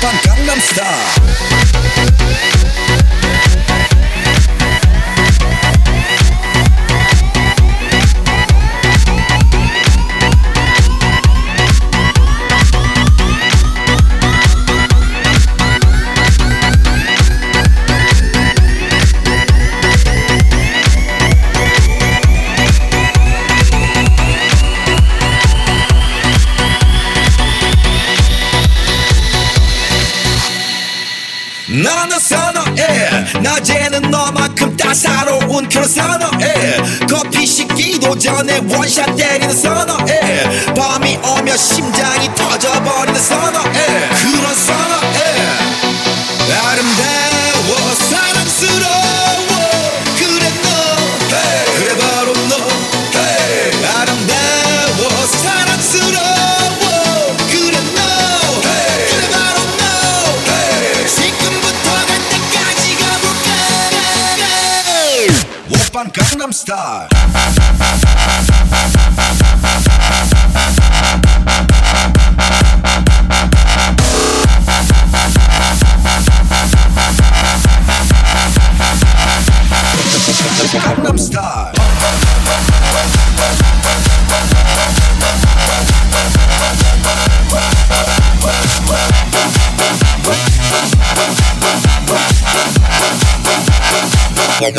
Gangnam Style. 따사로운 그런 선어해 커피 식기도 전에 원샷 때리는 선어해 밤이 오면 심장이 터져버리는 선어해 van Gangnam Style. Gangnam Style. 타일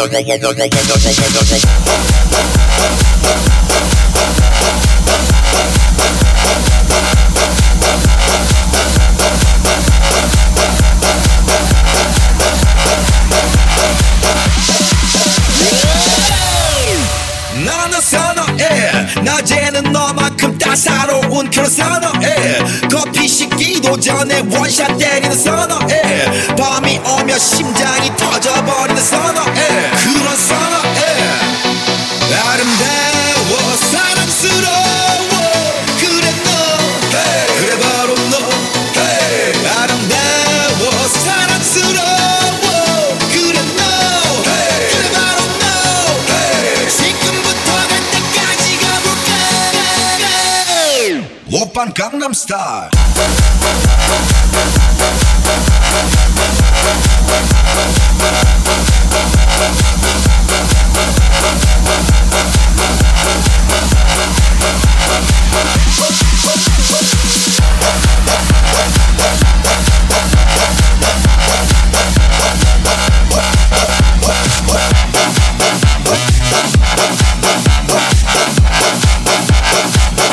강남스타일 나는 선어해 낮에는 너만큼 따사로운 그런 선어해 커피 식기도 전에 원샷 때리는 선어해 밤이 오면 심장이 터져버리는 선어해 Open Gangnam Style. We'll.